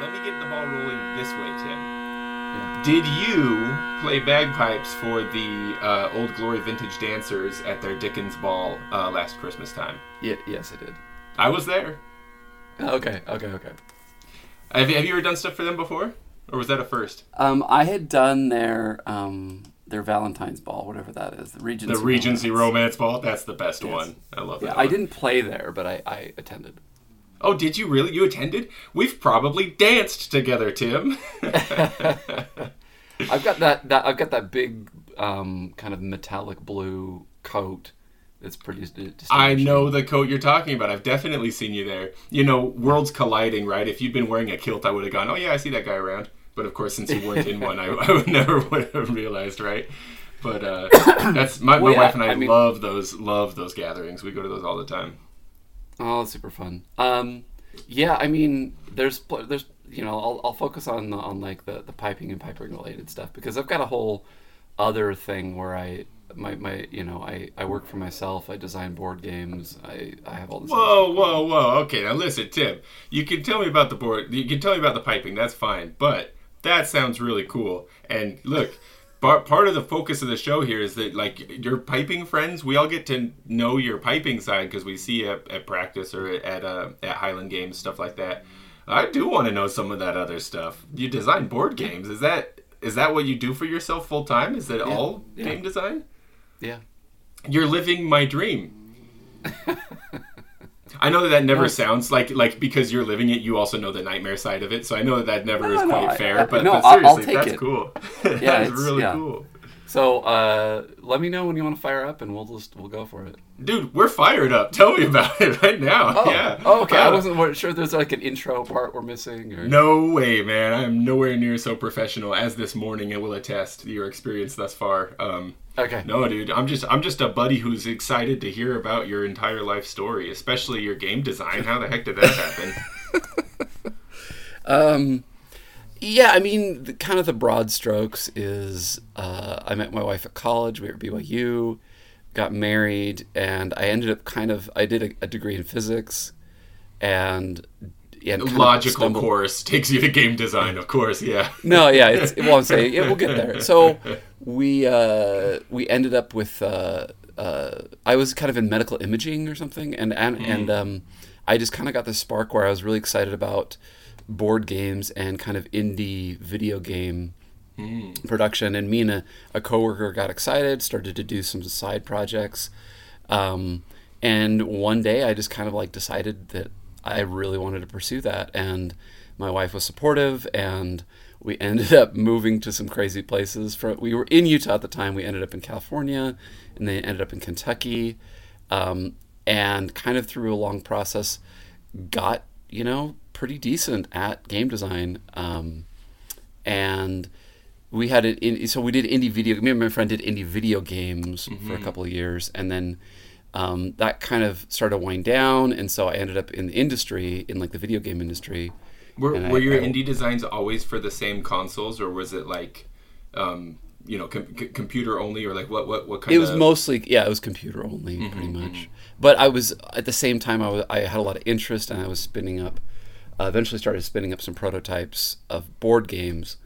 let me get the ball rolling this way, Tim. Did you play bagpipes for the uh, Old Glory Vintage Dancers at their Dickens Ball uh, last Christmas time? Yeah, yes, I did. I was there. Okay, okay, okay. Have you, have you ever done stuff for them before, or was that a first? Um, I had done their um their Valentine's Ball, whatever that is, the Regency. The Regency Romance. Romance Ball. That's the best Yes. one. I love that. Yeah, one. I didn't play there, but I, I attended. Oh, did you really? You attended? We've probably danced together, Tim. I've got that, that I've got that big um, kind of metallic blue coat. That's pretty. I know the coat you're talking about. I've definitely seen you there. You know, worlds colliding, right? If you'd been wearing a kilt, I would have gone, oh, yeah, I see that guy around. But of course, since you weren't in one, I, I would never would have realized, right? But uh, that's my, Well, my yeah, wife and I, I mean- love those love those gatherings. We go to those all the time. Oh, super fun. Um, yeah, I mean, there's there's you know I'll, I'll focus on the, on like the the piping and piping related stuff because I've got a whole other thing where I my my you know I I work for myself. I design board games. I I have all this. Whoa, whoa, whoa. Okay, now listen, Tim. You can tell me about the board. You can tell me about the piping. That's fine. But that sounds really cool. And look, part part of the focus of the show here is that like your piping friends, we all get to know your piping side because we see at, at practice or at uh, at Highland Games stuff like that. I do want to know some of that other stuff. You design board games. Is that is that what you do for yourself full time? Is that all Yeah. game design? Yeah. You're living my dream. I know that that never sounds like like because you're living it. You also know the nightmare side of it, so I know that that never is no, quite I- fair. I- but, no, but I'll- I'll seriously, take that's it. cool. Yeah, that's really yeah. cool, So uh, let me know when you want to fire up, and we'll just we'll go for it. dude. We're fired up. Tell me about it right now. Oh, yeah. oh, okay. I Uh, wasn't wa- sure there's like an intro part we're missing. Or... No way, man. I am nowhere near so professional as this morning. It will attest to your experience thus far. Um, Okay. no, dude. I'm just I'm just a buddy who's excited to hear about your entire life story, especially your game design. How the heck did that happen? Um, yeah, I mean, the, kind of the broad strokes is uh, I met my wife at college. We were at BYU, got married, and I ended up kind of I did a, a degree in physics, and and Logical course takes you to game design, of course. Yeah. No, yeah, it's, well, I'm saying yeah, we'll get there. So we uh, we ended up with uh, uh, I was kind of in medical imaging or something, and and, and um, I just kind of got this spark where I was really excited about board games and kind of indie video game production. And me and a, a coworker got excited, started to do some side projects, um, and one day I just kind of like decided that I really wanted to pursue that, and my wife was supportive, and we ended up moving to some crazy places. We were in Utah at the time, we ended up in California, and then ended up in Kentucky, um, and kind of through a long process, got you know pretty decent at game design, um, and we had it in so we did indie video me and my friend did indie video games for a couple of years and then um, that kind of started to wind down and so i ended up in the industry in like the video game industry. Were, And I- were your I- indie designs always for the same consoles, or was it like, um, you know, com- c- computer only, or like what what what kind it was of? mostly yeah it was computer only pretty much. but i was at the same time I, was, I had a lot of interest and i was spinning up uh, eventually started spinning up some prototypes of board games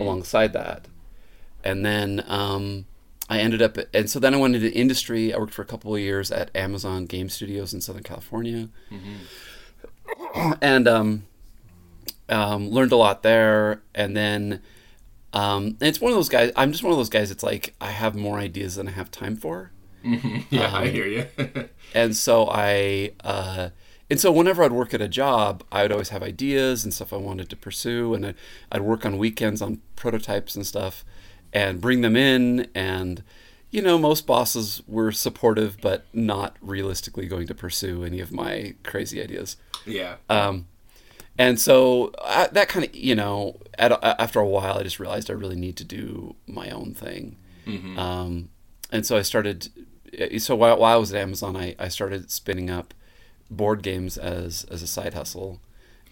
alongside that. And then um, i ended up and so then i went into industry. I worked for a couple of years at amazon game studios in southern california. And um, um, learned a lot there. And then um, and it's one of those guys i'm just one of those guys it's like i have more ideas than i have time for. Yeah, I hear you. and so I, uh, and so whenever I'd work at a job, I would always have ideas and stuff I wanted to pursue, and I'd, I'd work on weekends on prototypes and stuff, and bring them in. And you know, most bosses were supportive, but not realistically going to pursue any of my crazy ideas. yeah. Um, and so I, that kind of, you know, at, after a while, I just realized I really need to do my own thing. Hmm. Um, and so I started. So while, while I was at Amazon, I, I started spinning up board games as as a side hustle.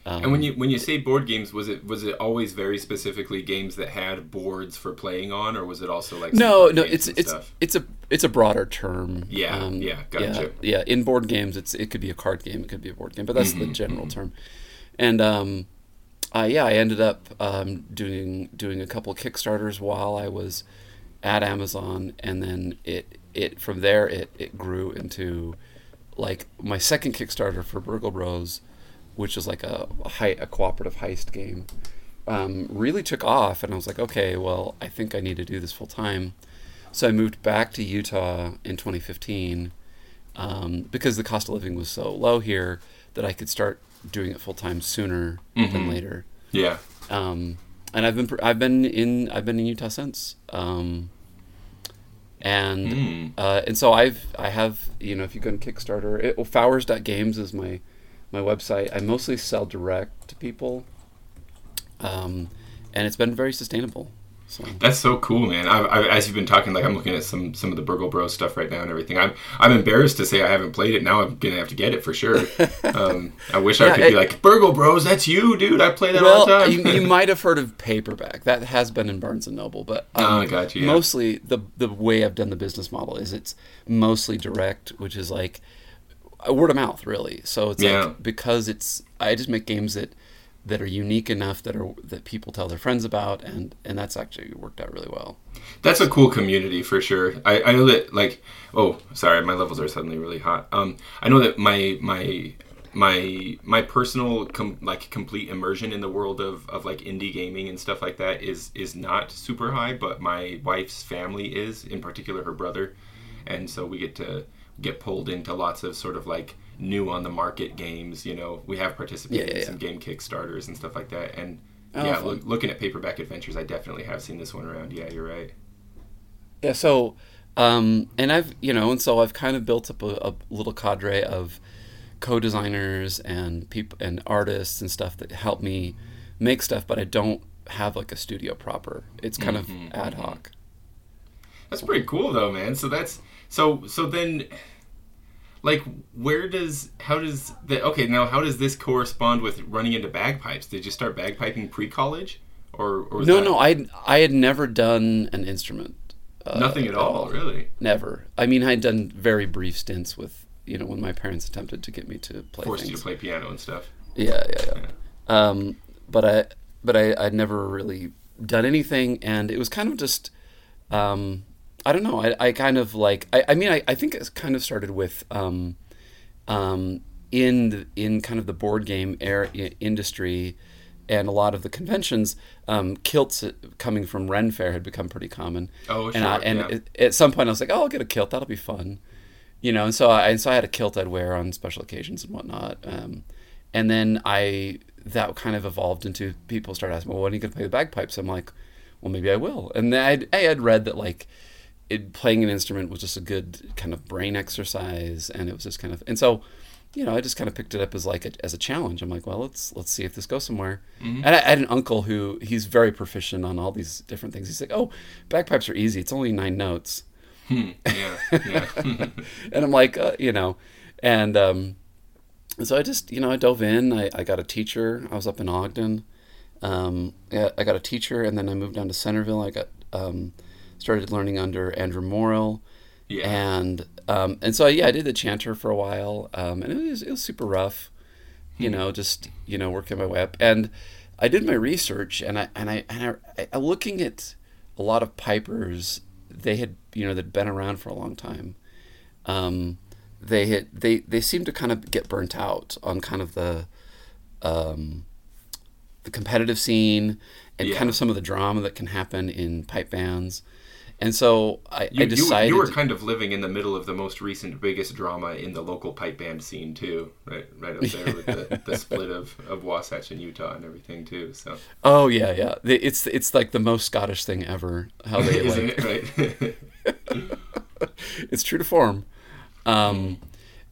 Um, and when you when you say board games, was it was it always very specifically games that had boards for playing on, or was it also like no, no, it's it's stuff? it's a it's a broader term. Yeah, yeah, gotcha. Yeah, yeah, in board games, it's it could be a card game, it could be a board game, but that's Mm-hmm, the general term. And um, uh, yeah, I ended up um, doing doing a couple Kickstarters while I was at Amazon, and then it it from there it it grew into like my second Kickstarter for Burgle Bros, which is like a a, hei- a cooperative heist game. Um, really took off, and I was like, okay, well, I think I need to do this full time. So I moved back to Utah in 2015 um, because the cost of living was so low here that I could start doing it full time sooner than later. Yeah. Um, and I've been I've been in I've been in Utah since. Um, and Hmm. uh, and so I've I have you know if you go on Kickstarter, it, well, Fowers.games is my my website. I mostly sell direct to people, um, and it's been very sustainable. So That's so cool, man. I, I, as you've been talking, like I'm looking at some some of the Burgle Bros stuff right now and everything. I'm I'm embarrassed to say I haven't played it. Now I'm gonna have to get it for sure. Um, I wish I could it- be like Burgle Bros. That's you, dude. I play that all the time. you, you might have heard of paperback. That has been in Barnes and Noble, but um, Oh, I got you, yeah. mostly the the way I've done the business model is it's mostly direct, which is like word of mouth, really. So it's Yeah. like because it's I just make games that that are unique enough that are that people tell their friends about, and and that's actually worked out really well. That's a cool community for sure. I, I know that like oh sorry my levels are suddenly really hot. Um I know that my my my my personal com- like complete immersion in the world of, of like indie gaming and stuff like that is is not super high, but my wife's family is, in particular her brother, and so we get to get pulled into lots of sort of like new on the market games. You know, we have participated Yeah, yeah, in some game kickstarters and stuff like that, and Oh, yeah, looking at paperback adventures, I definitely have seen this one around. Yeah, you're right. Yeah, so um, and I've you know, and so I've kind of built up a, a little cadre of co-designers and people and artists and stuff that help me make stuff, but I don't have like a studio proper. It's kind of ad hoc. That's pretty cool though, man. So that's so so then like where does how does the okay, now how does this correspond with running into bagpipes? Did you start bagpiping pre-college or or was No, that no, I I had never done an instrument. Uh, nothing at all, really? Never. I mean, I'd done very brief stints with you know when my parents attempted to get me to play Forced things. you to play piano and stuff. Yeah, yeah, yeah. Um, but I, but I, I'd never really done anything, and it was kind of just, um, I don't know. I, I kind of like. I, I mean, I, I think it kind of started with, um, um, in the, in kind of the board game air, industry, and a lot of the conventions, um, kilts coming from Ren Fair had become pretty common. Oh, and I, sure, and yeah. it- at some point I was like, oh, I'll get a kilt. That'll be fun you know, and so I and so I had a kilt I'd wear on special occasions and whatnot. Um, and then I that kind of evolved into people started asking, well, when are you going to play the bagpipes? I'm like, well, maybe I will. And then I'd, I had read that like it, playing an instrument was just a good kind of brain exercise, and it was just kind of and so. You know, I just kind of picked it up as like a, as a challenge. I'm like, well, let's let's see if this goes somewhere. And I, I had an uncle who he's very proficient on all these different things. He's like, oh, bagpipes are easy. It's only nine notes Hmm. Yeah. Yeah. and I'm like, uh, you know, and um, so I just, you know, I dove in. I, I got a teacher. I was up in Ogden. Um, I got a teacher, and then I moved down to Centerville. I got um, started learning under Andrew Morrill, Yeah. and um, and so yeah, I did the chanter for a while, um, and it was it was super rough, you know, just you know working my way up. And I did my research, and I and I and I, I looking at a lot of pipers, they had you know they'd been around for a long time. Um, they had they they seemed to kind of get burnt out on kind of the um, the competitive scene and Yeah. kind of some of the drama that can happen in pipe bands. And so I, You, I decided you, you were kind of living in the middle of the most recent biggest drama in the local pipe band scene too, right? Right up there with the, the split of, of Wasatch and Utah and everything too. So Oh yeah, yeah. It's it's like the most Scottish thing ever. How they like it right? it's true to form. Um,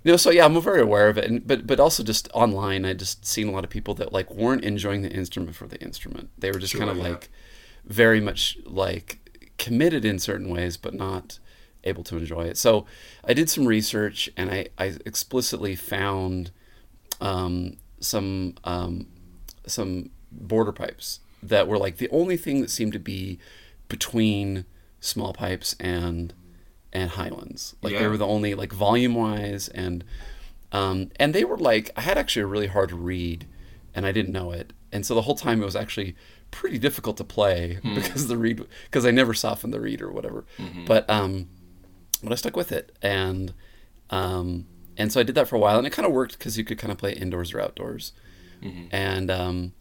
you know, so yeah, I'm very aware of it, and but but also just online, I just seen a lot of people that like weren't enjoying the instrument for the instrument. They were just Sure, kind of yeah. like very much like committed in certain ways, but not able to enjoy it. So I did some research, and I I explicitly found um, some um, some border pipes that were like the only thing that seemed to be between small pipes and and highlands. Like they were the only like volume wise and um, and they were like I had actually a really hard reed and I didn't know it and so the whole time it was actually pretty difficult to play because the reed because I never softened the reed or whatever. But um, but I stuck with it, and um, and so I did that for a while, and it kind of worked because you could kind of play indoors or outdoors, and um,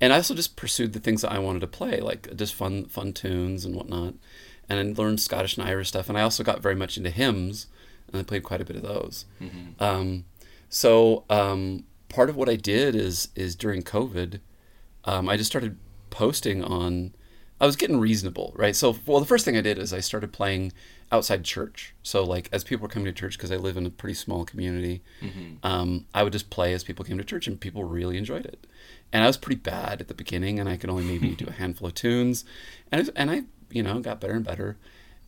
and I also just pursued the things that I wanted to play, like just fun fun tunes and whatnot, and I learned Scottish and Irish stuff, and I also got very much into hymns, and I played quite a bit of those. Um, so um, part of what I did is is during COVID, um, I just started posting on. I was getting reasonable, right? So, well, the first thing I did is I started playing outside church. So, like, as people were coming to church, because I live in a pretty small community, um, I would just play as people came to church, and people really enjoyed it. And I was pretty bad at the beginning, and I could only maybe do a handful of tunes, and I, and I, you know, got better and better.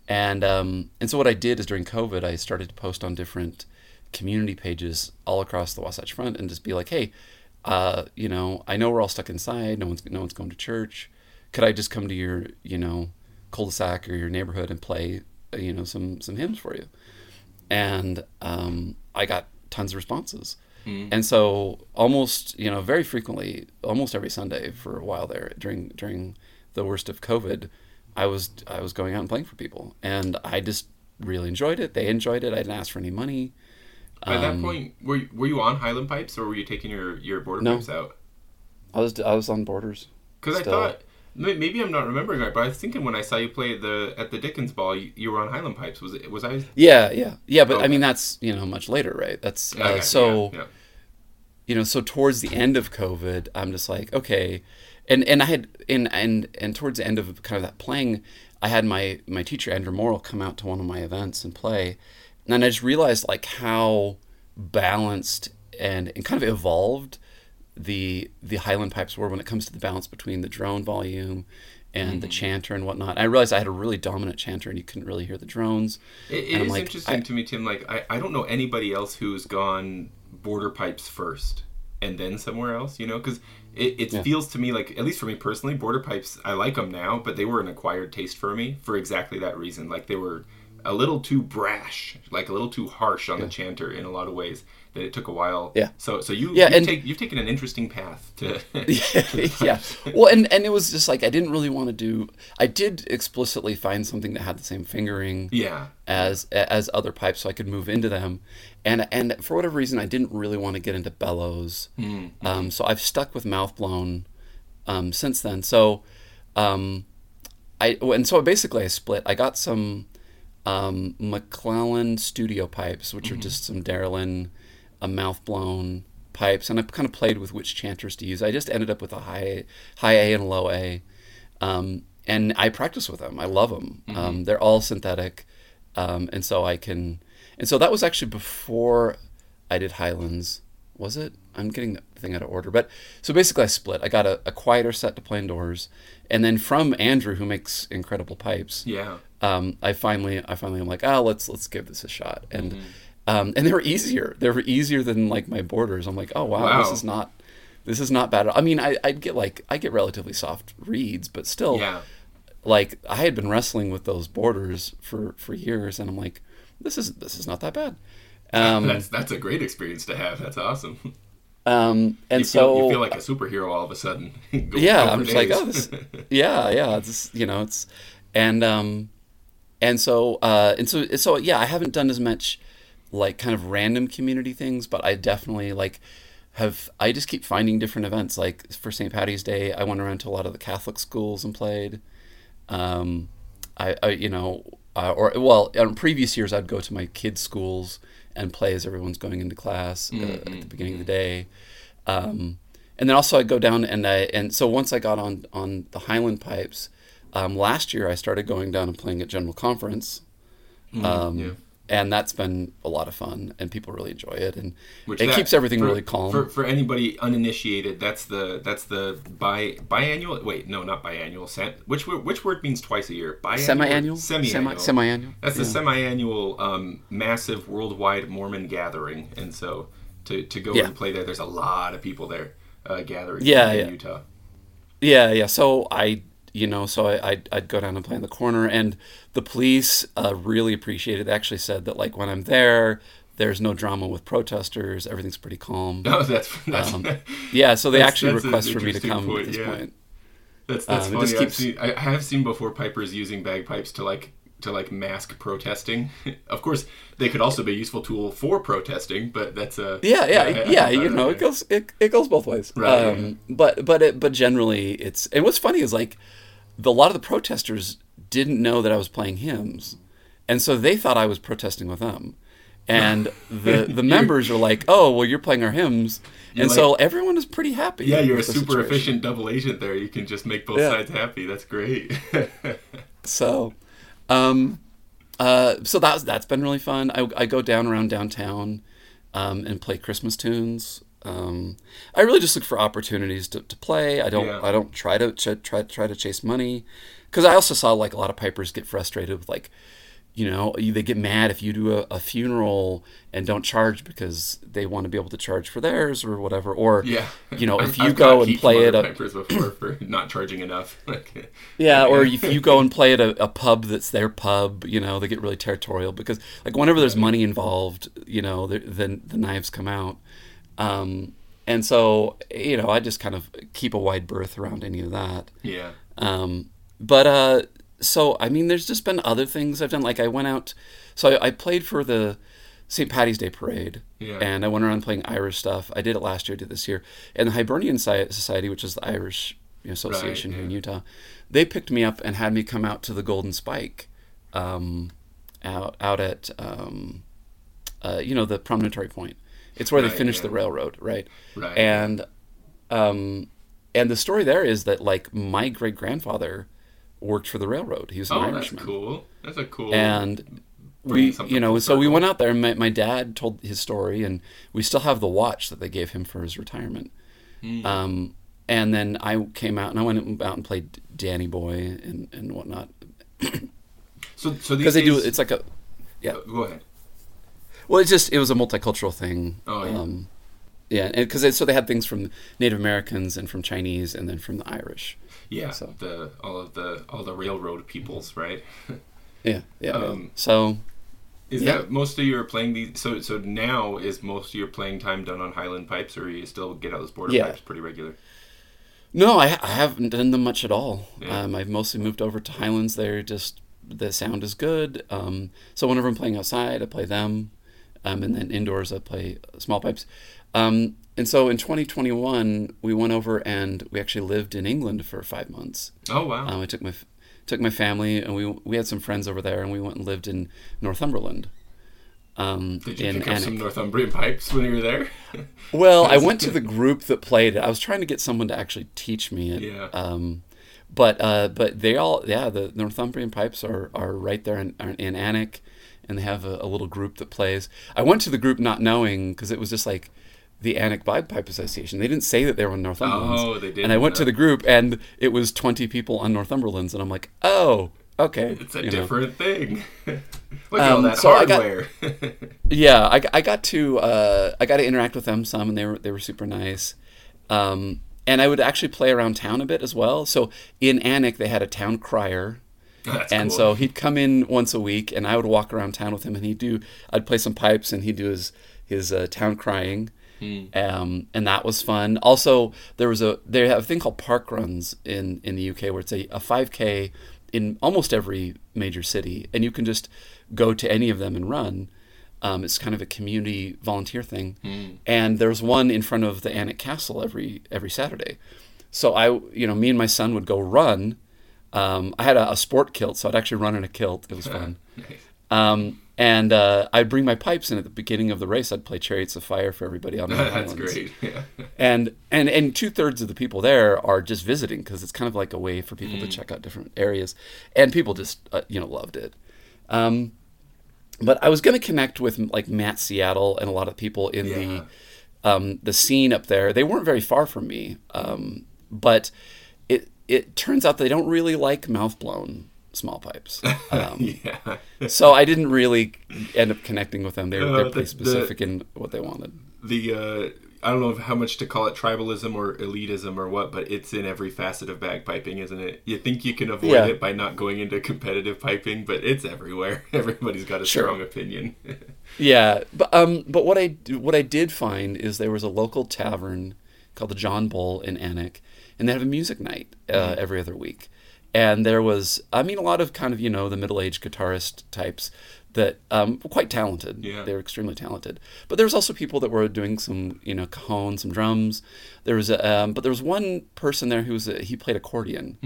And um, and so what I did is during COVID, I started to post on different community pages all across the Wasatch Front, and just be like, hey, uh, you know, I know we're all stuck inside. No one's no one's going to church. Could I just come to your, you know, cul-de-sac or your neighborhood and play, uh, you know, some some hymns for you? And um, I got tons of responses. And so almost, you know, very frequently, almost every Sunday for a while there during during the worst of COVID, I was I was going out and playing for people, and I just really enjoyed it. They enjoyed it. I didn't ask for any money. By Um, that point, were you, were you on Highland pipes or were you taking your your border No. pipes out? I was I was on borders. Because I thought maybe I'm not remembering right, but I was thinking when I saw you play at the at the Dickens ball, you, you were on Highland pipes. Was it? Was I? Yeah, yeah, yeah. But I mean, that's you know much later, right? That's uh, you, so. yeah, yeah. you know, so towards the end of COVID, I'm just like, okay, and and I had and and and towards the end of kind of that playing, I had my my teacher Andrew Morrill come out to one of my events and play, and then I just realized like how balanced and and kind of evolved the the Highland pipes were when it comes to the balance between the drone volume and the mm-hmm. chanter and whatnot. I realized I had a really dominant chanter and you couldn't really hear the drones. It, it is like, interesting I- to me, Tim. Like I, I don't know anybody else who's gone border pipes first and then somewhere else. You know, because it, it Yeah. feels to me like, at least for me personally, border pipes. I like them now, but they were an acquired taste for me for exactly that reason. Like they were a little too brash, like a little too harsh on the chanter in a lot of ways. That it took a while. Yeah. So so you Yeah, you've, and- take, you've taken an interesting path to. yeah. Well, and and it was just like I didn't really want to do. I did explicitly find something that had the same fingering yeah. as as other pipes, so I could move into them. And and for whatever reason, I didn't really want to get into bellows. Um, so I've stuck with mouth blown um, since then. So um, I and so basically I split. I got some um, McClellan studio pipes, which are just some Delrin uh, mouth blown pipes, and I kind of played with which chanters to use. I just ended up with a high high A and a low A, um, and I practice with them. I love them. Um, they're all synthetic, um, and so I can. And so that was actually before I did Highlands. Was it? I'm getting the thing out of order. But so basically, I split. I got a, a quieter set to play indoors, and then from Andrew, who makes incredible pipes Yeah. Um, I finally, I finally, am like, oh, let's let's give this a shot, and um, and they were easier. They were easier than like my borders. I'm like, oh wow, this is not, this is not bad. I mean, I I'd get like I get relatively soft reeds, but still, Yeah. like I had been wrestling with those borders for for years, and I'm like, this is this is not that bad. Um, that's that's a great experience to have. That's awesome. um, and you so feel, you feel like a superhero all of a sudden. Go- yeah go i'm just like oh this yeah yeah it's you know it's and um and so uh and so so yeah i haven't done as much like kind of random community things but i definitely like have i just keep finding different events. Like for st patty's day i went around to a lot of the catholic schools and played. Um i, I you know uh, or well in previous years i'd go to my kids schools and play as everyone's going into class uh, at the beginning of the day. Um, and then also I go down and I and so once I got on on the Highland pipes, um, last year I started going down and playing at General Conference, um, Mm-hmm. yeah. and that's been a lot of fun and people really enjoy it and Which it that- keeps everything for- really calm. For, for anybody uninitiated, that's the that's the bi biannual. Wait, no, not biannual. Sem, which word, which word means twice a year? Biannual. Semi-annual, Semi-annual. Semi- semi-annual, That's the semi-annual um, massive worldwide Mormon gathering, and so to to go Yeah. and play there, there's a lot of people there uh, gathering. Yeah, in yeah. Utah. Yeah, yeah. So I, you know, so I, I'd, I'd go down and play in the corner, and the police uh, really appreciated. They actually said that like when I'm there, There's no drama with protesters. Everything's pretty calm. Oh, that's, that's Um, yeah, so they actually request for me to come point, at this yeah. point. That's that's Um, funny. I've keeps- seen, I have seen before pipers using bagpipes to like to like mask protesting. of course, they could also be a useful tool for protesting, but that's a Yeah, yeah, yeah. You know, that. it goes it, it goes both ways. Right, Um, But but it, but generally, it's and what's funny is like the, a lot of the protesters didn't know that I was playing hymns, and so they thought I was protesting with them. And the the members are like, "Oh, well, you're playing our hymns," You're and so everyone is pretty happy. Yeah, you're a super situation. efficient double agent there. You can just make both Yeah. sides happy. That's great. So, um, uh, so that's that's been really fun. I, I go down around downtown, um, and play Christmas tunes. Um, I really just look for opportunities to, to play. I don't Yeah. I don't try to ch- try try to chase money, because I also saw like a lot of pipers get frustrated with like, you know, they get mad if you do a, a funeral and don't charge because they want to be able to charge for theirs or whatever. Or yeah, you know, if you I've go and play from at a pipers before for not charging enough. Like, Yeah, or if you go and play at a, a pub that's their pub, you know, they get really territorial because, like, whenever there's money involved, you know, the the, the knives come out. Um, and so, you know, I just kind of keep a wide berth around any of that. yeah, Um, but uh, so I mean, there's just been other things I've done. Like I went out, so I, I played for the St. Patty's Day parade, Yeah. and I went around playing Irish stuff. I did it last year, I did this year, and the Hibernian Society, which is the Irish Association here in. Utah, they picked me up and had me come out to the Golden Spike, um, out out at um, uh, you know the promontory point. It's where Right, they finished yeah. the railroad, right? right. and um, and the story there is that like my great grandfather worked for the railroad. He was an oh, that's Irishman, cool. That's a cool. and we, you know, so we went out there. and My, my dad told his story, and we still have the watch that they gave him for his retirement. Hmm. Um, and then I came out and I went out and played Danny Boy and, and whatnot so so because they do. It's like a yeah. Go ahead. Well, it's just it was a multicultural thing. Oh, yeah. Um, yeah, and because so they had things from Native Americans and from Chinese and then from the Irish. Yeah, So- the all of the all the railroad peoples, right? Yeah, yeah. Um, so Is Yeah. that most of your playing these? So so now is most of your playing time done on Highland pipes, or you still get out those border Yeah. pipes pretty regular? no, I, I haven't done them much at all. Yeah. Um, I've mostly moved over to Highlands. They're just the sound is good. Um, so whenever I'm playing outside, I play them, um, and then indoors I play small pipes. Um, and so in 2021, we went over and we actually lived in England for five months. Oh wow! Um, I took my took my family and we we had some friends over there and we went and lived in Northumberland. Um, Did you pick up some Northumbrian pipes when you were there? Well, I went to the group that played it. I was trying to get someone to actually teach me it. Yeah. Um, but uh, but they all yeah the Northumbrian pipes are, are right there in, are in Alnwick, and they have a, a little group that plays. I went to the group not knowing because it was just like the Alnwick Bagpipe Association. They didn't say that they were on Northumberland's. Oh, they didn't, And I went to the group and it was twenty people on Northumberland's, and I'm like, oh, okay. It's a you know. different thing. Look at all Um, that so I got- hardware. yeah, I, I got to uh, I got to interact with them some, and they were they were super nice. Um, and I would actually play around town a bit as well. So in Alnwick, they had a town crier, That's and cool. so he'd come in once a week, and I would walk around town with him, and he'd do I'd play some pipes, and he'd do his his uh, town crying. Hmm. Um, and that was fun. Also, there was a they have a thing called park runs in in the UK where it's a, a 5k in almost every major city, and you can just go to any of them and run. Um, it's kind of a community volunteer thing, and there's one in front of the Alnwick Castle every every Saturday. So I, you know, me and my son would go run. Um, I had a, a sport kilt, so I'd actually run in a kilt. It was fun. Nice. Um, and uh, I'd bring my pipes, and at the beginning of the race, I'd play Chariots of Fire for everybody on the That's islands. great. Yeah. And and and two thirds of the people there are just visiting because it's kind of like a way for people to check out different areas, and people just uh, you know loved it. Um, but I was going to connect with like Matt Seattle and a lot of people in Yeah. the um, the scene up there. They weren't very far from me, um, but it it turns out they don't really like mouth blown small pipes. Um, yeah. so I didn't really end up connecting with them. They were, Uh, they're the- pretty the- specific in what they wanted. the uh, I don't know how much to call it tribalism or elitism or what, but it's in every facet of bagpiping, isn't it? You think you can avoid Yeah. it by not going into competitive piping, but it's everywhere. Everybody's got a Sure. strong opinion. yeah, but um, but what I what I did find is there was a local tavern called the John Bull in Alnwick, and they have a music night uh, Mm-hmm. every other week. And there was, I mean, a lot of kind of you know the middle aged guitarist types that um, were quite talented. Yeah. They were extremely talented. But there was also people that were doing some you know cajon, some drums. There was a, um, but there was one person there who was a, he played accordion,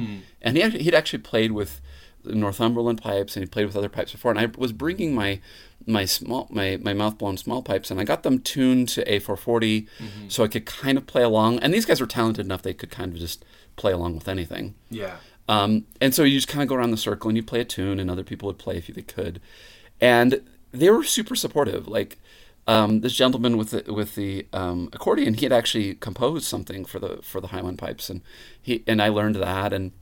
and he actually, he'd actually played with Northumberland pipes and he played with other pipes before. And I was bringing my my small my my mouth blown small pipes and I got them tuned to A440 so I could kind of play along. And these guys were talented enough they could kind of just play along with anything. Yeah. Um, and so you just kind of go around the circle and you play a tune, and other people would play if they could. And they were super supportive. Like um, this gentleman with the with the um, accordion, he had actually composed something for the for the Highland pipes, and he and I learned that. And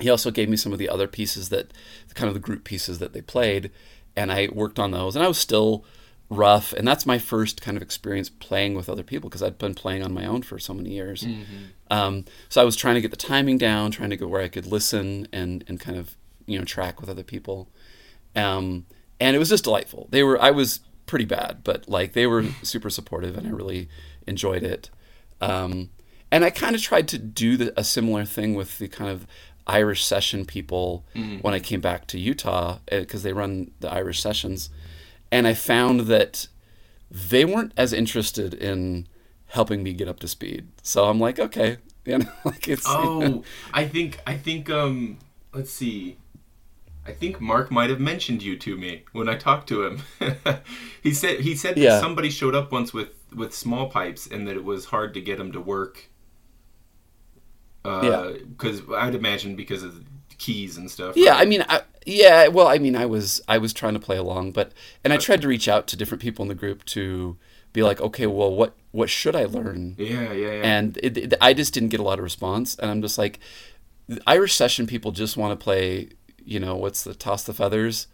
he also gave me some of the other pieces that kind of the group pieces that they played, and I worked on those. And I was still rough, and that's my first kind of experience playing with other people because I'd been playing on my own for so many years. Um, so I was trying to get the timing down, trying to go where I could listen and and kind of you know track with other people, um, and it was just delightful. They were I was pretty bad, but like they were super supportive, and I really enjoyed it. Um, and I kind of tried to do the, a similar thing with the kind of Irish session people when I came back to Utah because they run the Irish sessions, and I found that they weren't as interested in helping me get up to speed. So I'm like, okay, you know, like it's Oh, I think I think um let's see. I think Mark might have mentioned you to me when I talked to him. he said he said that Yeah. somebody showed up once with with small pipes and that it was hard to get him to work. Uh, Yeah. because I'd imagine because of keys and stuff. Yeah, right? I mean, I, yeah. Well, I mean, I was I was trying to play along, but and I tried to reach out to different people in the group to be like, okay, well, what what should I learn? yeah, yeah, yeah. And it, it- I just didn't get a lot of response, and I'm just like, Irish session people just want to play, you know, what's the toss the feathers,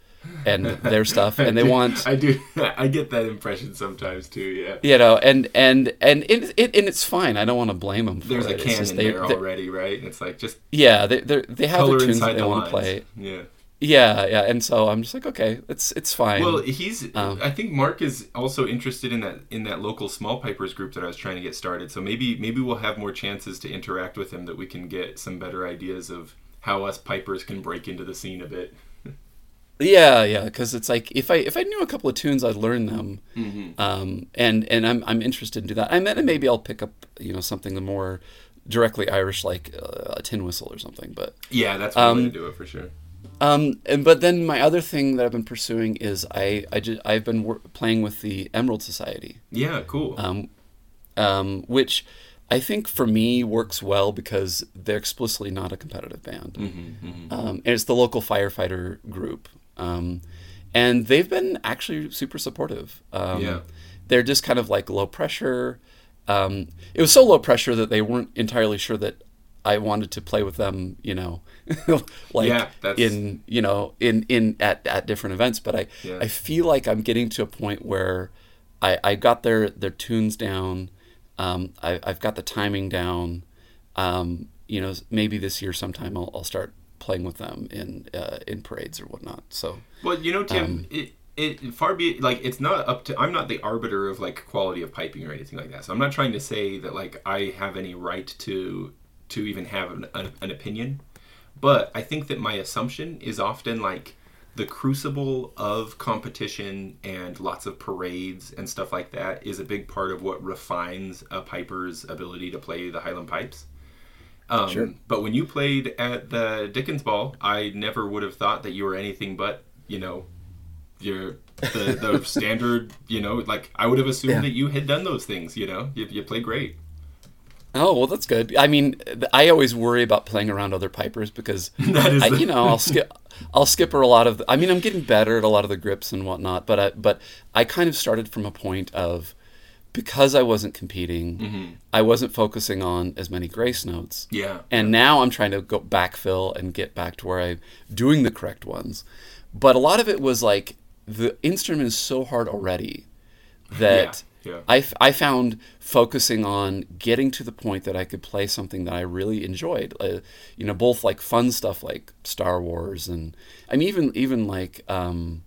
and their stuff, and they want I do. I get that impression sometimes too. Yeah. you know, and and and it, it and it's fine. I don't want to blame them. For There's it. a It's can in they- there already, right? And it's like just Yeah, they they they have the tunes that they the want lines. to play. Yeah. Yeah, yeah, and so I'm just like, okay, it's it's fine. Well, he's. Um, I think Mark is also interested in that in that local small pipers group that I was trying to get started. So maybe maybe we'll have more chances to interact with him that we can get some better ideas of how us pipers can break into the scene a bit. Yeah, yeah, because it's like if I if I knew a couple of tunes, I'd learn them, Mm-hmm. um, and and I'm I'm interested in do that. I mean, maybe I'll pick up you know something more directly Irish, like uh, a tin whistle or something. But Yeah, that's one way Um, to do it for sure. um, and but then my other thing that I've been pursuing is I I just, I've been wor- playing with the Emerald Society, Yeah, cool. um, um, which I think for me works well because they're explicitly not a competitive band. Mm-hmm, um, and it's the local firefighter group. Um, and they've been actually super supportive. Um, Yeah. They're just kind of like low pressure. Um, it was so low pressure that they weren't entirely sure that I wanted to play with them, you know, like Yeah, in you know in in at, at different events. But I Yeah. I feel like I'm getting to a point where I, I got their their tunes down. Um, I, I've got the timing down. Um, you know, maybe this year sometime I'll, I'll start playing with them in uh, in parades or whatnot. So Well, you know, Tim, Um, it it far be like it's not up to. I'm not the arbiter of like quality of piping or anything like that. So I'm not trying to say that like I have any right to to even have an, an, an opinion. But I think that my assumption is often like the crucible of competition and lots of parades and stuff like that is a big part of what refines a piper's ability to play the Highland pipes. Um, Sure. But when you played at the Dickens Ball, I never would have thought that you were anything but, you know, your the, the standard, you know, like I would have assumed Yeah. that you had done those things, you know. You, you play great. oh well, that's good. I mean, I always worry about playing around other pipers because I, you know I'll skip I'll skipper a lot of. The, I mean, I'm getting better at a lot of the grips and whatnot, but I, but I kind of started from a point of because I wasn't competing, Mm-hmm. I wasn't focusing on as many grace notes. Yeah. And now I'm trying to go backfill and get back to where I'm doing the correct ones. But a lot of it was like the instrument is so hard already that Yeah, yeah. I, f- I found focusing on getting to the point that I could play something that I really enjoyed. Uh, you know, both like fun stuff like Star Wars and I mean even even like um,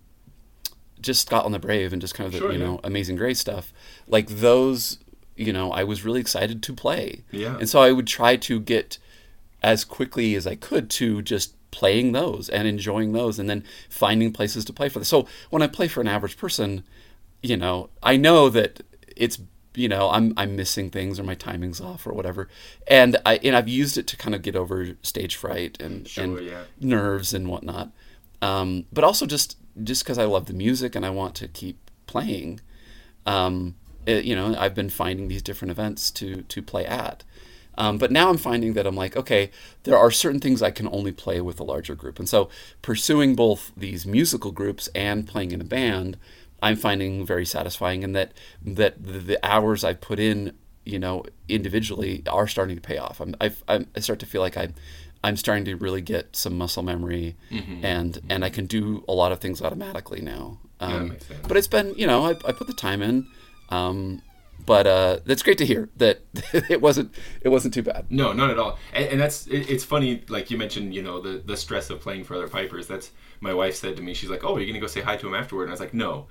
just Scotland the Brave and just kind of the Sure, you yeah. know Amazing Grace stuff, like those, you know, I was really excited to play. Yeah. And so I would try to get as quickly as I could to just playing those and enjoying those and then finding places to play for them. So when I play for an average person, you know, I know that it's you know, I'm I'm missing things or my timing's off or whatever. And I and I've used it to kind of get over stage fright and, Sure, and yeah. nerves and whatnot. Um, but also just just because I love the music and I want to keep playing. Um, it- you know, I've been finding these different events to to play at. Um, but now I'm finding that I'm like, okay, there are certain things I can only play with a larger group, and so pursuing both these musical groups and playing in a band, I'm finding very satisfying, and that that the, the hours I put in, you know, individually are starting to pay off. I'm, I'm, I start to feel like I'm I'm starting to really get some muscle memory, and and I can do a lot of things automatically now. Um, sense. But it's been, you know, I, I put the time in. Um, but uh, that's great to hear that it wasn't it wasn't too bad. No, not at all. And, and that's it, it's funny. Like you mentioned, you know, the the stress of playing for other pipers. That's my wife said to me. She's like, "Oh, are you gonna go say hi to him afterward?" And I was like, "No."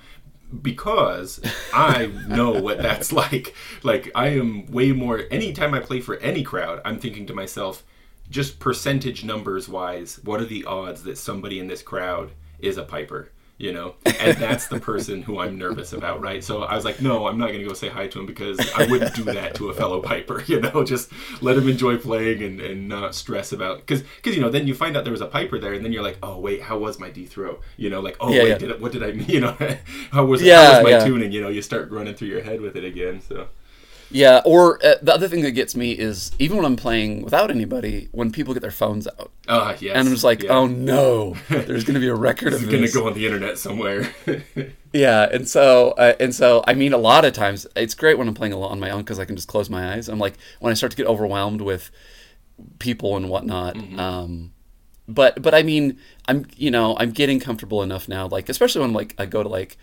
Because I know what that's like. Like I am way more. Anytime I play for any crowd, I'm thinking to myself, just percentage numbers wise, what are the odds that somebody in this crowd is a piper? You know, and that's the person who I'm nervous about, right? So I was like, no, I'm not going to go say hi to him because I wouldn't do that to a fellow piper. You know, just let him enjoy playing and, and not stress about because because you know then you find out there was a piper there and then you're like, oh wait, how was my D throw? You know, like oh Yeah, wait, yeah. did it, what did I mean? You know, how was how was my yeah. tuning? You know, you start running through your head with it again. So Yeah, or uh, the other thing that gets me is even when I'm playing without anybody, when people get their phones out, ah yes, and I'm just like, yeah. oh no, there's going to be a record of It's gonna go on the internet somewhere. Yeah, and so uh, and so I mean, a lot of times it's great when I'm playing alone on my own because I can just close my eyes. I'm like when I start to get overwhelmed with people and whatnot. Mm-hmm. Um, but but I mean, I'm you know I'm getting comfortable enough now. Like especially when like I go to like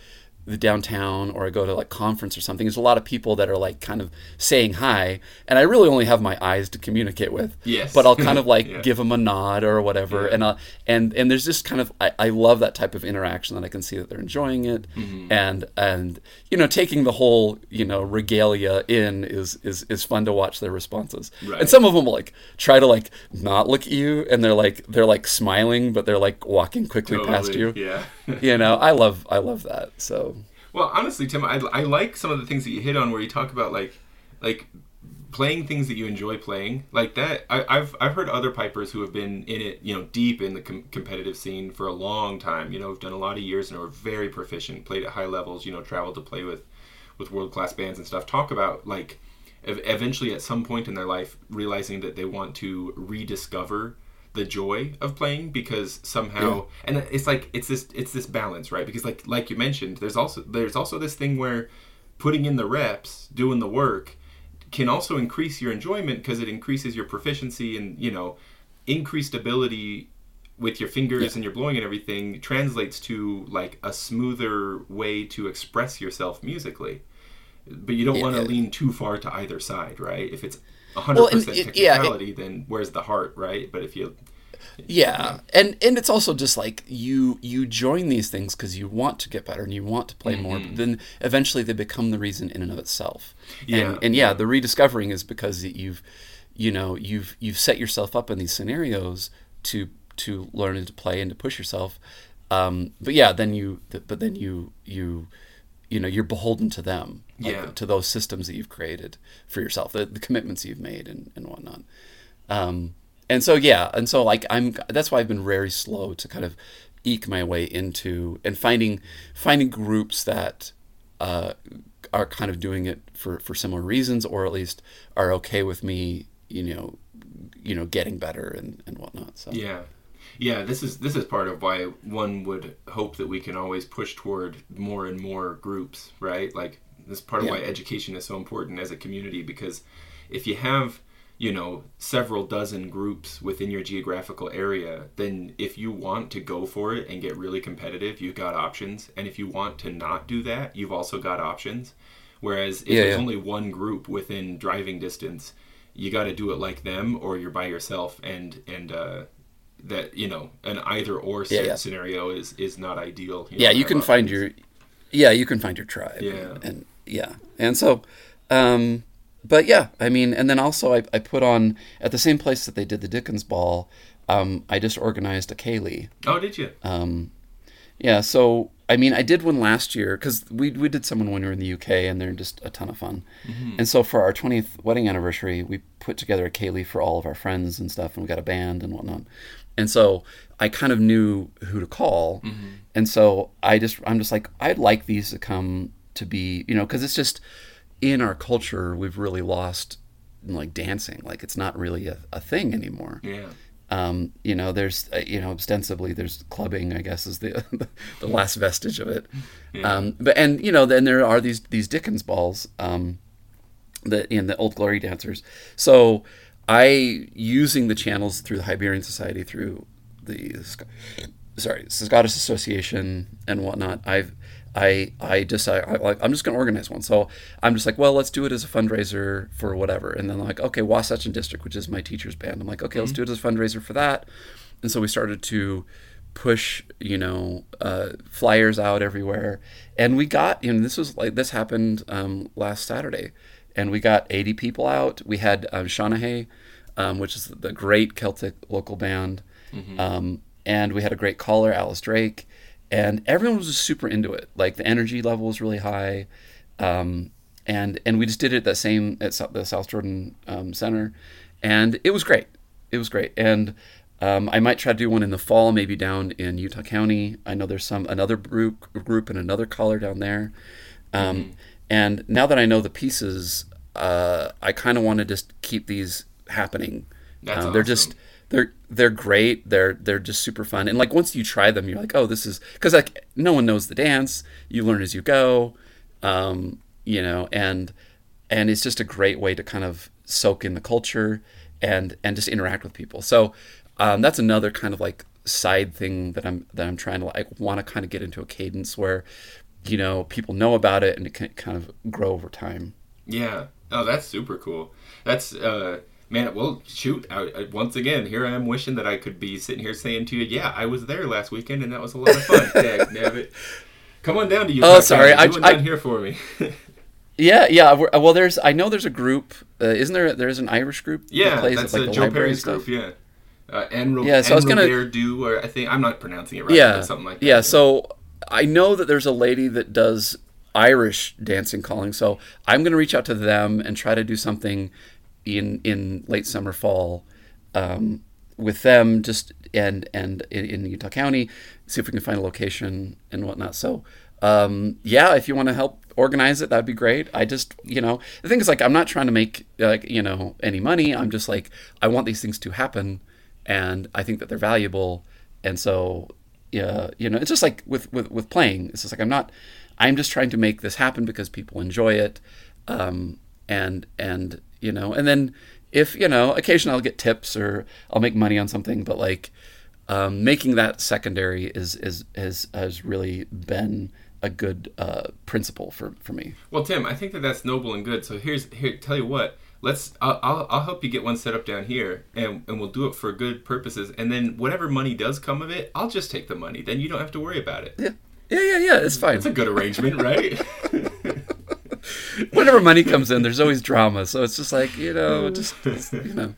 the downtown or I go to like conference or something. There's a lot of people that are like kind of saying hi, and I really only have my eyes to communicate with. Yes. But I'll kind of like Yeah. give them a nod or whatever, Yeah. and uh, and and there's just kind of I, I love that type of interaction that I can see that they're enjoying it, Mm-hmm. and and you know taking the whole you know regalia in is is is fun to watch their responses. Right. And some of them will like try to like not look at you, and they're like they're like smiling, but they're like walking quickly past you. Yeah. You know, I love I love that. So Well, honestly, Tim, I, I like some of the things that you hit on where you talk about like like playing things that you enjoy playing like that. I, I've I've heard other pipers who have been in it, you know, deep in the com- competitive scene for a long time. You know, have done a lot of years and are very proficient, played at high levels. You know, traveled to play with with world class bands and stuff. Talk about like ev- eventually at some point in their life realizing that they want to rediscover the joy of playing because somehow and it's like it's this it's this balance right? Because like like you mentioned there's also there's also this thing where putting in the reps doing the work can also increase your enjoyment because it increases your proficiency and you know increased ability with your fingers and your blowing and everything translates to like a smoother way to express yourself musically. But you don't want to lean too far to either side right? If it's 100% Well, and it- yeah, it- then where's the heart right but if you yeah, and and it's also just like you you join these things because you want to get better and you want to play more. But then eventually they become the reason in and of itself. Yeah, and, and yeah, the rediscovering is because you've you know you've you've set yourself up in these scenarios to to learn and to play and to push yourself. Um, but yeah, then you but then you you you know you're beholden to them like, Yeah. to those systems that you've created for yourself the, the commitments you've made and, and whatnot um, and so yeah and so like i'm that's why i've been very slow to kind of eke my way into and finding finding groups that uh, are kind of doing it for for similar reasons or at least are okay with me you know you know getting better and and whatnot so Yeah. Yeah, this is this is part of why one would hope that we can always push toward more and more groups, right? Like this is part of Yeah. why education is so important as a community because if you have, you know, several dozen groups within your geographical area, then if you want to go for it and get really competitive, you've got options. And if you want to not do that, you've also got options. Whereas if Yeah, there's yeah. only one group within driving distance, you got to do it like them or you're by yourself and and uh that you know an either or Yeah, scenario is is not ideal yeah you can find your yeah, you can find your tribe. Yeah. and yeah, and so, um, but yeah, I mean, and then also I, I put on at the same place that they did the Dickens Ball. Um, I just organized a ceilidh. Oh, did you? Um, yeah, so I mean, I did one last year because we we did someone when we were in the UK, and they're just a ton of fun. And so for our 20th wedding anniversary, we put together a ceilidh for all of our friends and stuff, and we got a band and whatnot. And so I kind of knew who to call, and so I just I'm just like I'd like these to come to be you know because it's just in our culture we've really lost like dancing like it's not really a, a thing anymore Yeah. um, you know, there's uh, you know ostensibly there's clubbing, I guess, is the the last vestige of it. Um, but and you know then there are these these Dickens balls, um, the in the old glory dancers. So I using the channels through the Hibernian Society through the sorry Scottish Association and whatnot. I've I I just I, I like I'm just gonna organize one. So I'm just like, well, let's do it as a fundraiser for whatever. And then like, okay, Wasatch and District, which is my teacher's band. I'm like, okay, let's do it as a fundraiser for that. And so we started to push, you know, uh, flyers out everywhere. And we got, you know, this was like this happened um, last Saturday, and we got 80 people out. We had um, Shanahy, um, which is the great Celtic local band. Um, and we had a great caller, Alice Drake, and everyone was just super into it. Like the energy level was really high, um, and and we just did it at that same at the South Jordan um, Center, and it was great. It was great, and um, I might try to do one in the fall, maybe down in Utah County. I know there's some another group group and another caller down there, um, and now that I know the pieces, uh, I kind of want to just keep these happening. Um, They're awesome. just they're they're great. They're they're just super fun. And like once you try them, you're like, oh, this is because like no one knows the dance. You learn as you go, um, you know, and and it's just a great way to kind of soak in the culture and and just interact with people. So um, that's another kind of like side thing that I'm that I'm trying to like want to kind of get into a cadence where you know people know about it and it can kind of grow over time. Yeah. Oh, that's super cool. That's uh man, well, shoot. I, I, once again, here I am wishing that I could be sitting here saying to you, "Yeah, I was there last weekend and that was a lot of fun." Dag. Come on down to you. Oh, sorry, I- I- down here for me. Yeah, yeah. Well, there's I know there's a group. Uh, isn't there? There's an Irish group. Yeah, that plays that's at, uh, like, the Joe Perry's stuff? group. Yeah. Uh, and Yeah, so I was gonna- do, or I think I'm not pronouncing it right. yeah, but something like that. yeah. So I know that there's a lady that does Irish dancing calling. So I'm going to reach out to them and try to do something in in late summer fall um, with them, just and and in, in Utah County, see if we can find a location and whatnot. So um, yeah, if you want to help organize it, that'd be great. I just you know the thing is like I'm not trying to make like you know any money. I'm just like I want these things to happen, and I think that they're valuable, and so yeah, you know, it's just like with, with, with playing. It's just like I'm not. I'm just trying to make this happen because people enjoy it, um, and and you know, and then if you know, occasionally I'll get tips or I'll make money on something, but like um, making that secondary is is has has really been a good uh, principle for for me. Well, Tim, I think that that's noble and good. So here's here. Tell you what. Let's. I'll, I'll, I'll help you get one set up down here, and and we'll do it for good purposes. And then whatever money does come of it, I'll just take the money. Then you don't have to worry about it. Yeah, yeah, yeah, yeah. It's fine. It's a good arrangement, right? Whenever money comes in, there's always drama. So it's just like you know, just you know.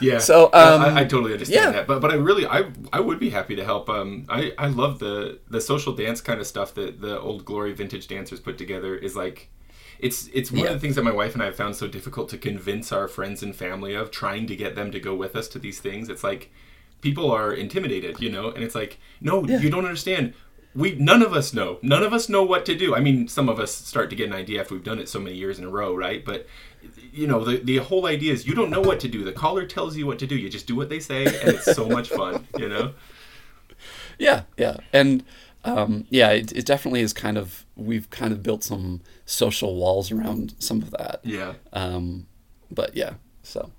Yeah. So, um, I, I totally understand yeah. that, but but I really I I would be happy to help. Um, I I love the the social dance kind of stuff that the old glory vintage dancers put together. Is like, it's it's one Yeah. of the things that my wife and I have found so difficult to convince our friends and family of. Trying to get them to go with us to these things. It's like people are intimidated, you know, and it's like no, Yeah. you don't understand. We none of us know. None of us know what to do. I mean, some of us start to get an idea after we've done it so many years in a row, right? But you know, the the whole idea is you don't know what to do. The caller tells you what to do. You just do what they say, and it's so much fun, you know. Yeah, yeah, and um, yeah, it, it definitely is kind of we've kind of built some social walls around some of that. Yeah. Um, but yeah, so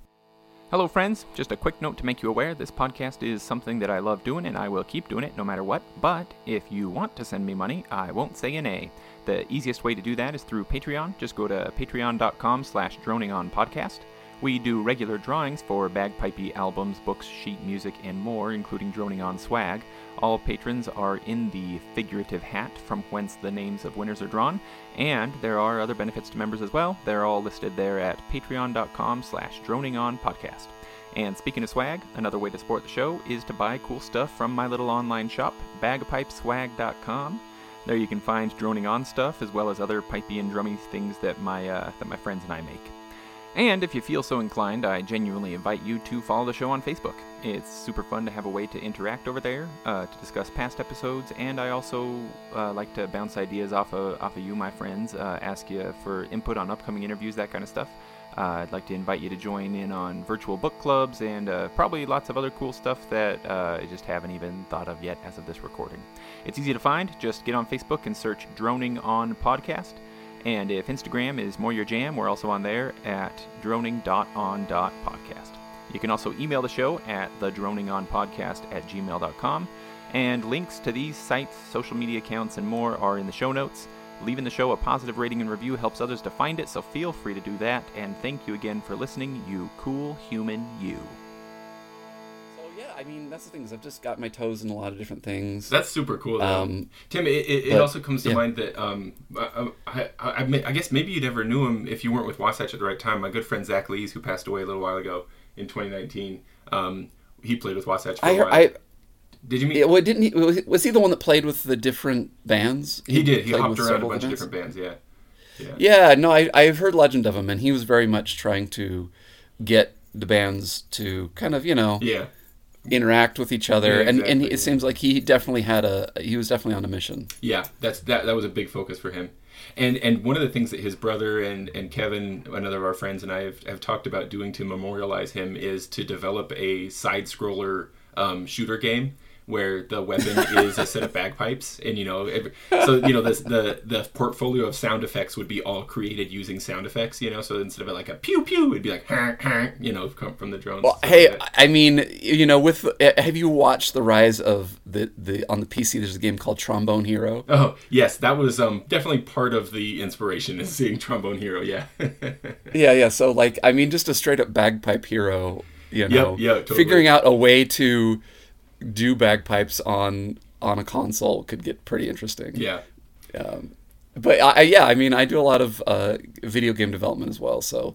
Hello, friends. Just a quick note to make you aware this podcast is something that I love doing and I will keep doing it no matter what. But if you want to send me money, I won't say a nay. The easiest way to do that is through Patreon. Just go to patreon.com slash droningonpodcast. We do regular drawings for bagpipey albums, books, sheet music, and more, including droning on swag. All patrons are in the figurative hat from whence the names of winners are drawn, and there are other benefits to members as well. They're all listed there at patreon.com slash droningonpodcast. And speaking of swag, another way to support the show is to buy cool stuff from my little online shop, bagpipeswag.com. There you can find droning on stuff as well as other pipey and drummy things that my uh, that my friends and I make. And if you feel so inclined, I genuinely invite you to follow the show on Facebook. It's super fun to have a way to interact over there, uh, to discuss past episodes, and I also uh, like to bounce ideas off of, off of you, my friends, uh, ask you for input on upcoming interviews, that kind of stuff. Uh, I'd like to invite you to join in on virtual book clubs and uh, probably lots of other cool stuff that uh, I just haven't even thought of yet as of this recording. It's easy to find. Just get on Facebook and search Droning On Podcast. And if Instagram is more your jam, we're also on there at droning.on.podcast. You can also email the show at the droningonpodcast at gmail.com. And links to these sites, social media accounts, and more are in the show notes. Leaving the show a positive rating and review helps others to find it, so feel free to do that. And thank you again for listening, you cool human you. I mean that's the thing is I've just got my toes in a lot of different things. That's super cool. Though. Um, Tim, it, it, but- also comes to yeah. mind that um, I, I, I, I guess maybe you never knew him if you weren't with Wasatch at the right time. My good friend Zach Lees, who passed away a little while ago in 2019, um, he played with Wasatch for a I, while. I Did you meet? yeah, well, didn't he? Was he the one that played with the different bands? he did. He hopped around a bunch of bands? different bands. Yeah. Yeah. Yeah, no, I I've heard legend of him, and he was very much trying to get the bands to kind of you know Yeah. Interact with each other, Yeah, and and it seems like he definitely had a he was definitely on a mission. Yeah, that's that. That was a big focus for him, and and one of the things that his brother and and Kevin, another of our friends, and I have, have talked about doing to memorialize him is to develop a side scroller um, shooter game where the weapon is a set of bagpipes, and you know, every, so you know, this, the the portfolio of sound effects would be all created using sound effects, you know. So instead of like a pew pew, it'd be like "Hank, hank," you know, come from the drones. Well, hey, like. I mean, you know, with have you watched the rise of the the on the PC? There's a game called Trombone Hero. Oh yes, that was um, definitely part of the inspiration is seeing Trombone Hero. Yeah. Yeah, yeah. So like, I mean, just a straight up bagpipe hero. You know, yeah, totally. figuring out a way to do bagpipes on on a console could get pretty interesting. yeah. Um, but I, I- yeah, I mean, I do a lot of uh, video game development as well. So,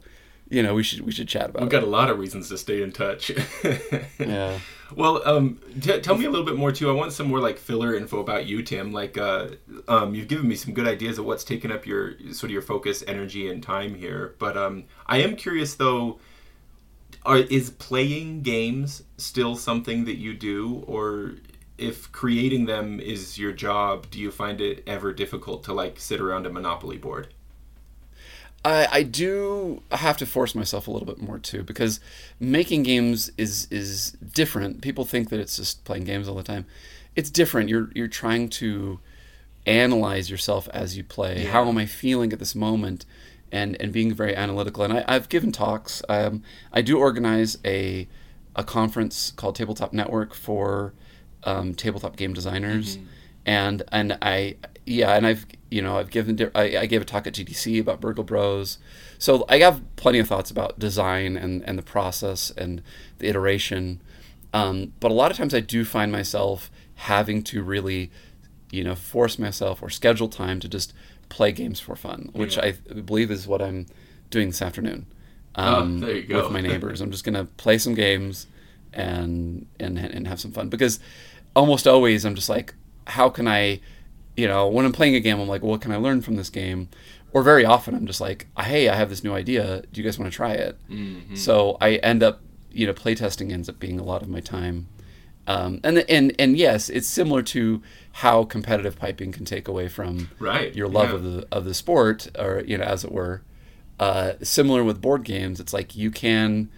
you know, we should we should chat about We've it. got a lot of reasons to stay in touch. Yeah. well, um, t- tell me a little bit more too. I want some more like filler info about you, Tim. Like, uh, um, you've given me some good ideas of what's taken up your sort of your focus, energy, and time here. But um, I am curious though. Are, is playing games still something that you do, or if creating them is your job, do you find it ever difficult to like sit around a Monopoly board? I, I do have to force myself a little bit more too because making games is is different. People think that it's just playing games all the time. It's different. You're you're trying to analyze yourself as you play. How am I feeling at this moment? And and being very analytical. And I, I've given talks. Um, I do organize a a conference called Tabletop Network for um, tabletop game designers, and and I yeah, and I've you know I've given I, I gave a talk at GDC about Burgle Bros, so I have plenty of thoughts about design and and the process and the iteration, um, but a lot of times I do find myself having to really you know force myself or schedule time to just play games for fun, which I believe is what I'm doing this afternoon. Um, there you go. With my neighbors, I'm just gonna play some games and and and have some fun because almost always I'm just like, how can I, you know, when I'm playing a game, I'm like, well, what can I learn from this game? Or very often I'm just like, hey, I have this new idea. Do you guys want to try it? Mm-hmm. So I end up, you know, playtesting ends up being a lot of my time. Um, and and and yes, it's similar to how competitive piping can take away from Right, your love yeah. of the of the sport, or you know, as it were. Uh, similar with board games, it's like you can,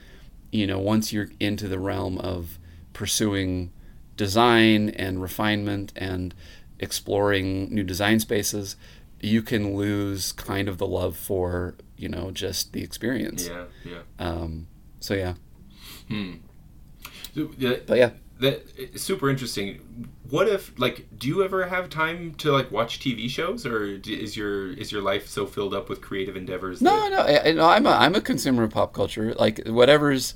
you know, once you're into the realm of pursuing design and refinement and exploring new design spaces, you can lose kind of the love for you know just the experience. Yeah, yeah. Um, so yeah, So, yeah, but yeah, that it's super interesting. What if like do you ever have time to like watch TV shows or is your is your life so filled up with creative endeavors? No, that- no, I, I- no. I'm a I'm a consumer of pop culture. Like whatever's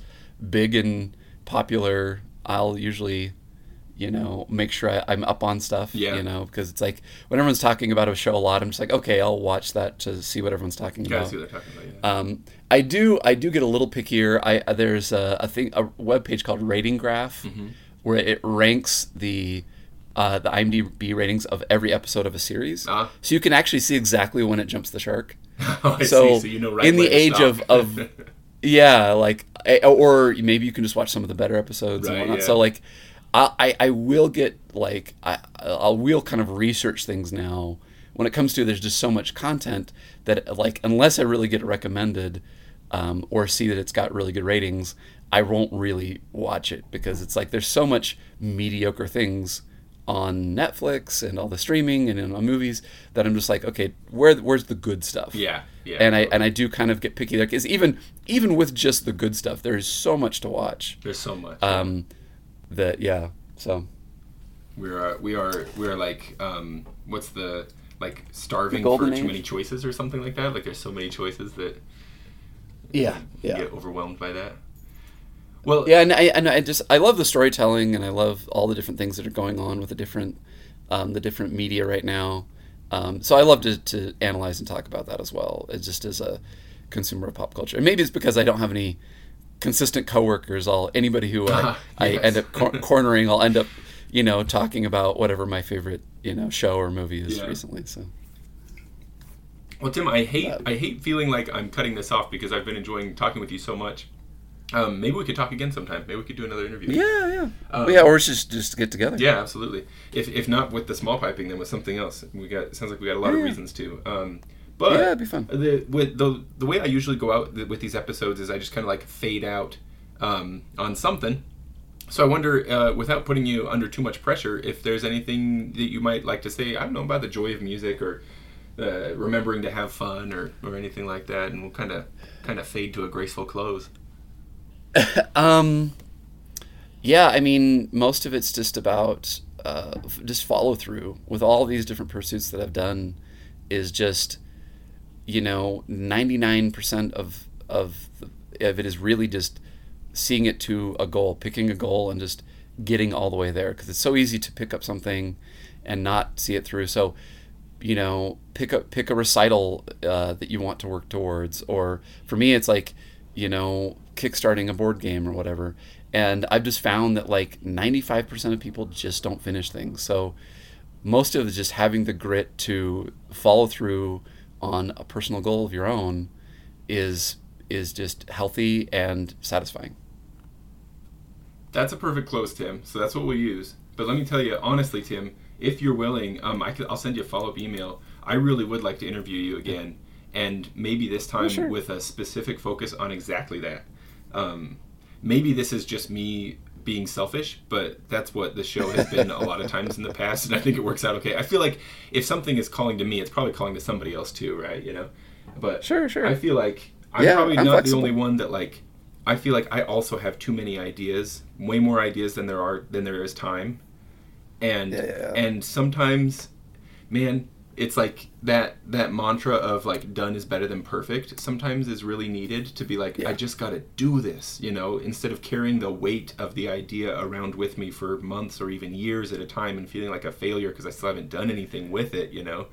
big and popular, I'll usually, you know, make sure I, I'm up on stuff. Yeah. You know, because it's like when everyone's talking about a show a lot, I'm just like, okay, I'll watch that to see what everyone's talking about. see what they're talking about. Yeah. Um, I do I do get a little pickier. I there's a, a thing a web page called Rating Graph Mm-hmm. Where it ranks the uh, the IMDb ratings of every episode of a series, Ah. so you can actually see exactly when it jumps the shark. oh, so. So you know right in the age stop. of, of yeah, like or maybe you can just watch some of the better episodes and whatnot. yeah. So like, I, I I will get like I I will kind of research things now. When it comes to there's just so much content that like unless I really get it recommended um, or see that it's got really good ratings, I won't really watch it because it's like there's so much mediocre things on Netflix and all the streaming and in on movies that I'm just like, okay, where where's the good stuff? Yeah, yeah, And I totally. and I do kind of get picky there because even even with just the good stuff, there is so much to watch. There's so much. Um, that yeah. So we are we are we are like um, what's the like starving The for golden too age? many choices or something like that. Like there's so many choices that yeah, you get overwhelmed by that. Well, Yeah, and I and I just I love the storytelling, and I love all the different things that are going on with the different um, the different media right now. Um, so I love to, to analyze and talk about that as well, as just as a consumer of pop culture. And maybe it's because I don't have any consistent coworkers. I'll anybody who I, I Yes. end up cor- cornering, I'll end up you know talking about whatever my favorite you know show or movie is Yeah. recently. So Well, Tim, I hate I hate feeling like I'm cutting this off because I've been enjoying talking with you so much. Um, maybe we could talk again sometime. Maybe we could do another interview. yeah, yeah, Um, yeah, or just just get together. Yeah, absolutely. If if not with the small piping, then with something else. We got sounds like we got a lot of Yeah. reasons to. Um, but Yeah, it'd be fun. The with the the way I usually go out th- with these episodes is I just kind of like fade out um, on something. So I wonder, uh, without putting you under too much pressure, if there's anything that you might like to say. I don't know about the joy of music or uh, remembering to have fun or, or anything like that, and we'll kind of kind of fade to a graceful close. Um, yeah, I mean, most of it's just about uh, just follow through with all these different pursuits that I've done. Is just, you know, ninety nine percent of of of it is really just seeing it to a goal, picking a goal, and just getting all the way there. Because it's so easy to pick up something and not see it through. So, you know, pick up pick a recital uh, that you want to work towards, or for me, it's like, you know, kickstarting a board game or whatever. And I've just found that like 95% of people just don't finish things. So most of it is just having the grit to follow through on a personal goal of your own is is just healthy and satisfying. That's a perfect close, Tim. So that's what we'll use. But let me tell you, honestly, Tim, if you're willing, um, I could, I'll send you a follow up email. I really would like to interview you again, and maybe this time sure. with a specific focus on exactly that. Um, maybe this is just me being selfish, but that's what the show has been a lot of times in the past, and I think it works out okay. I feel like if something is calling to me, it's probably calling to somebody else too, right? You know. But Sure, sure. I feel like I'm Yeah, probably I'm not flexible. the only one that like I feel like I also have too many ideas, way more ideas than there are than there is time. And Yeah, yeah, yeah. and sometimes man, it's like that that mantra of like done is better than perfect sometimes is really needed to be like I just got to do this, you know, instead of carrying the weight of the idea around with me for months or even years at a time and feeling like a failure because I still haven't done anything with it, you know.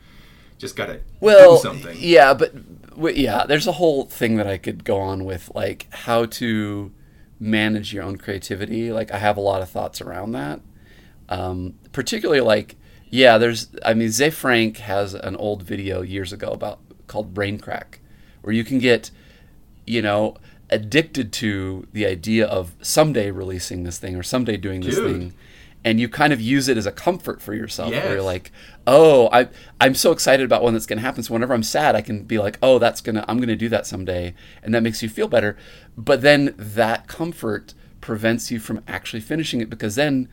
Just got to well, do something. Yeah, but w- yeah, there's a whole thing that I could go on with, like how to manage your own creativity. Like I have a lot of thoughts around that. Um, particularly like, yeah, there's. I mean, Ze Frank has an old video years ago about called Brain Crack, where you can get, you know, addicted to the idea of someday releasing this thing or someday doing this Dude. thing. And you kind of use it as a comfort for yourself. Where you're like, oh, I, I'm so excited about when that's going to happen. So whenever I'm sad, I can be like, oh, that's gonna, I'm gonna do that someday, and that makes you feel better. But then that comfort prevents you from actually finishing it because then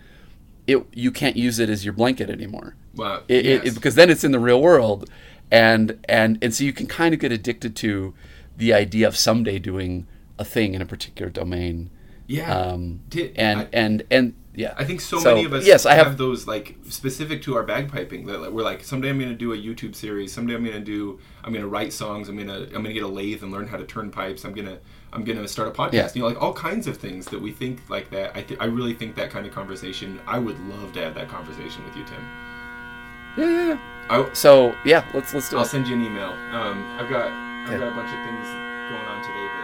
it, you can't use it as your blanket anymore. Wow. It, it- yes. it- because then it's in the real world, and and and so you can kind of get addicted to the idea of someday doing a thing in a particular domain. Yeah. Um, Did- and I- and and yeah. I think so, So, many of us yes, I have, have- those like specific to our bagpiping that like, we're like someday I'm going to do a YouTube series, someday I'm going to do I'm going to write songs, I'm going to I'm going to get a lathe and learn how to turn pipes, I'm going to I'm going to start a podcast. Yeah. You know, like all kinds of things that we think like that. I th- I really think that kind of conversation. I would love to have that conversation with you, Tim. Yeah, yeah, yeah. I, So yeah, let's let's do it. I'll send you an email. Um, I've got I've Okay. got a bunch of things going on today, but probably by this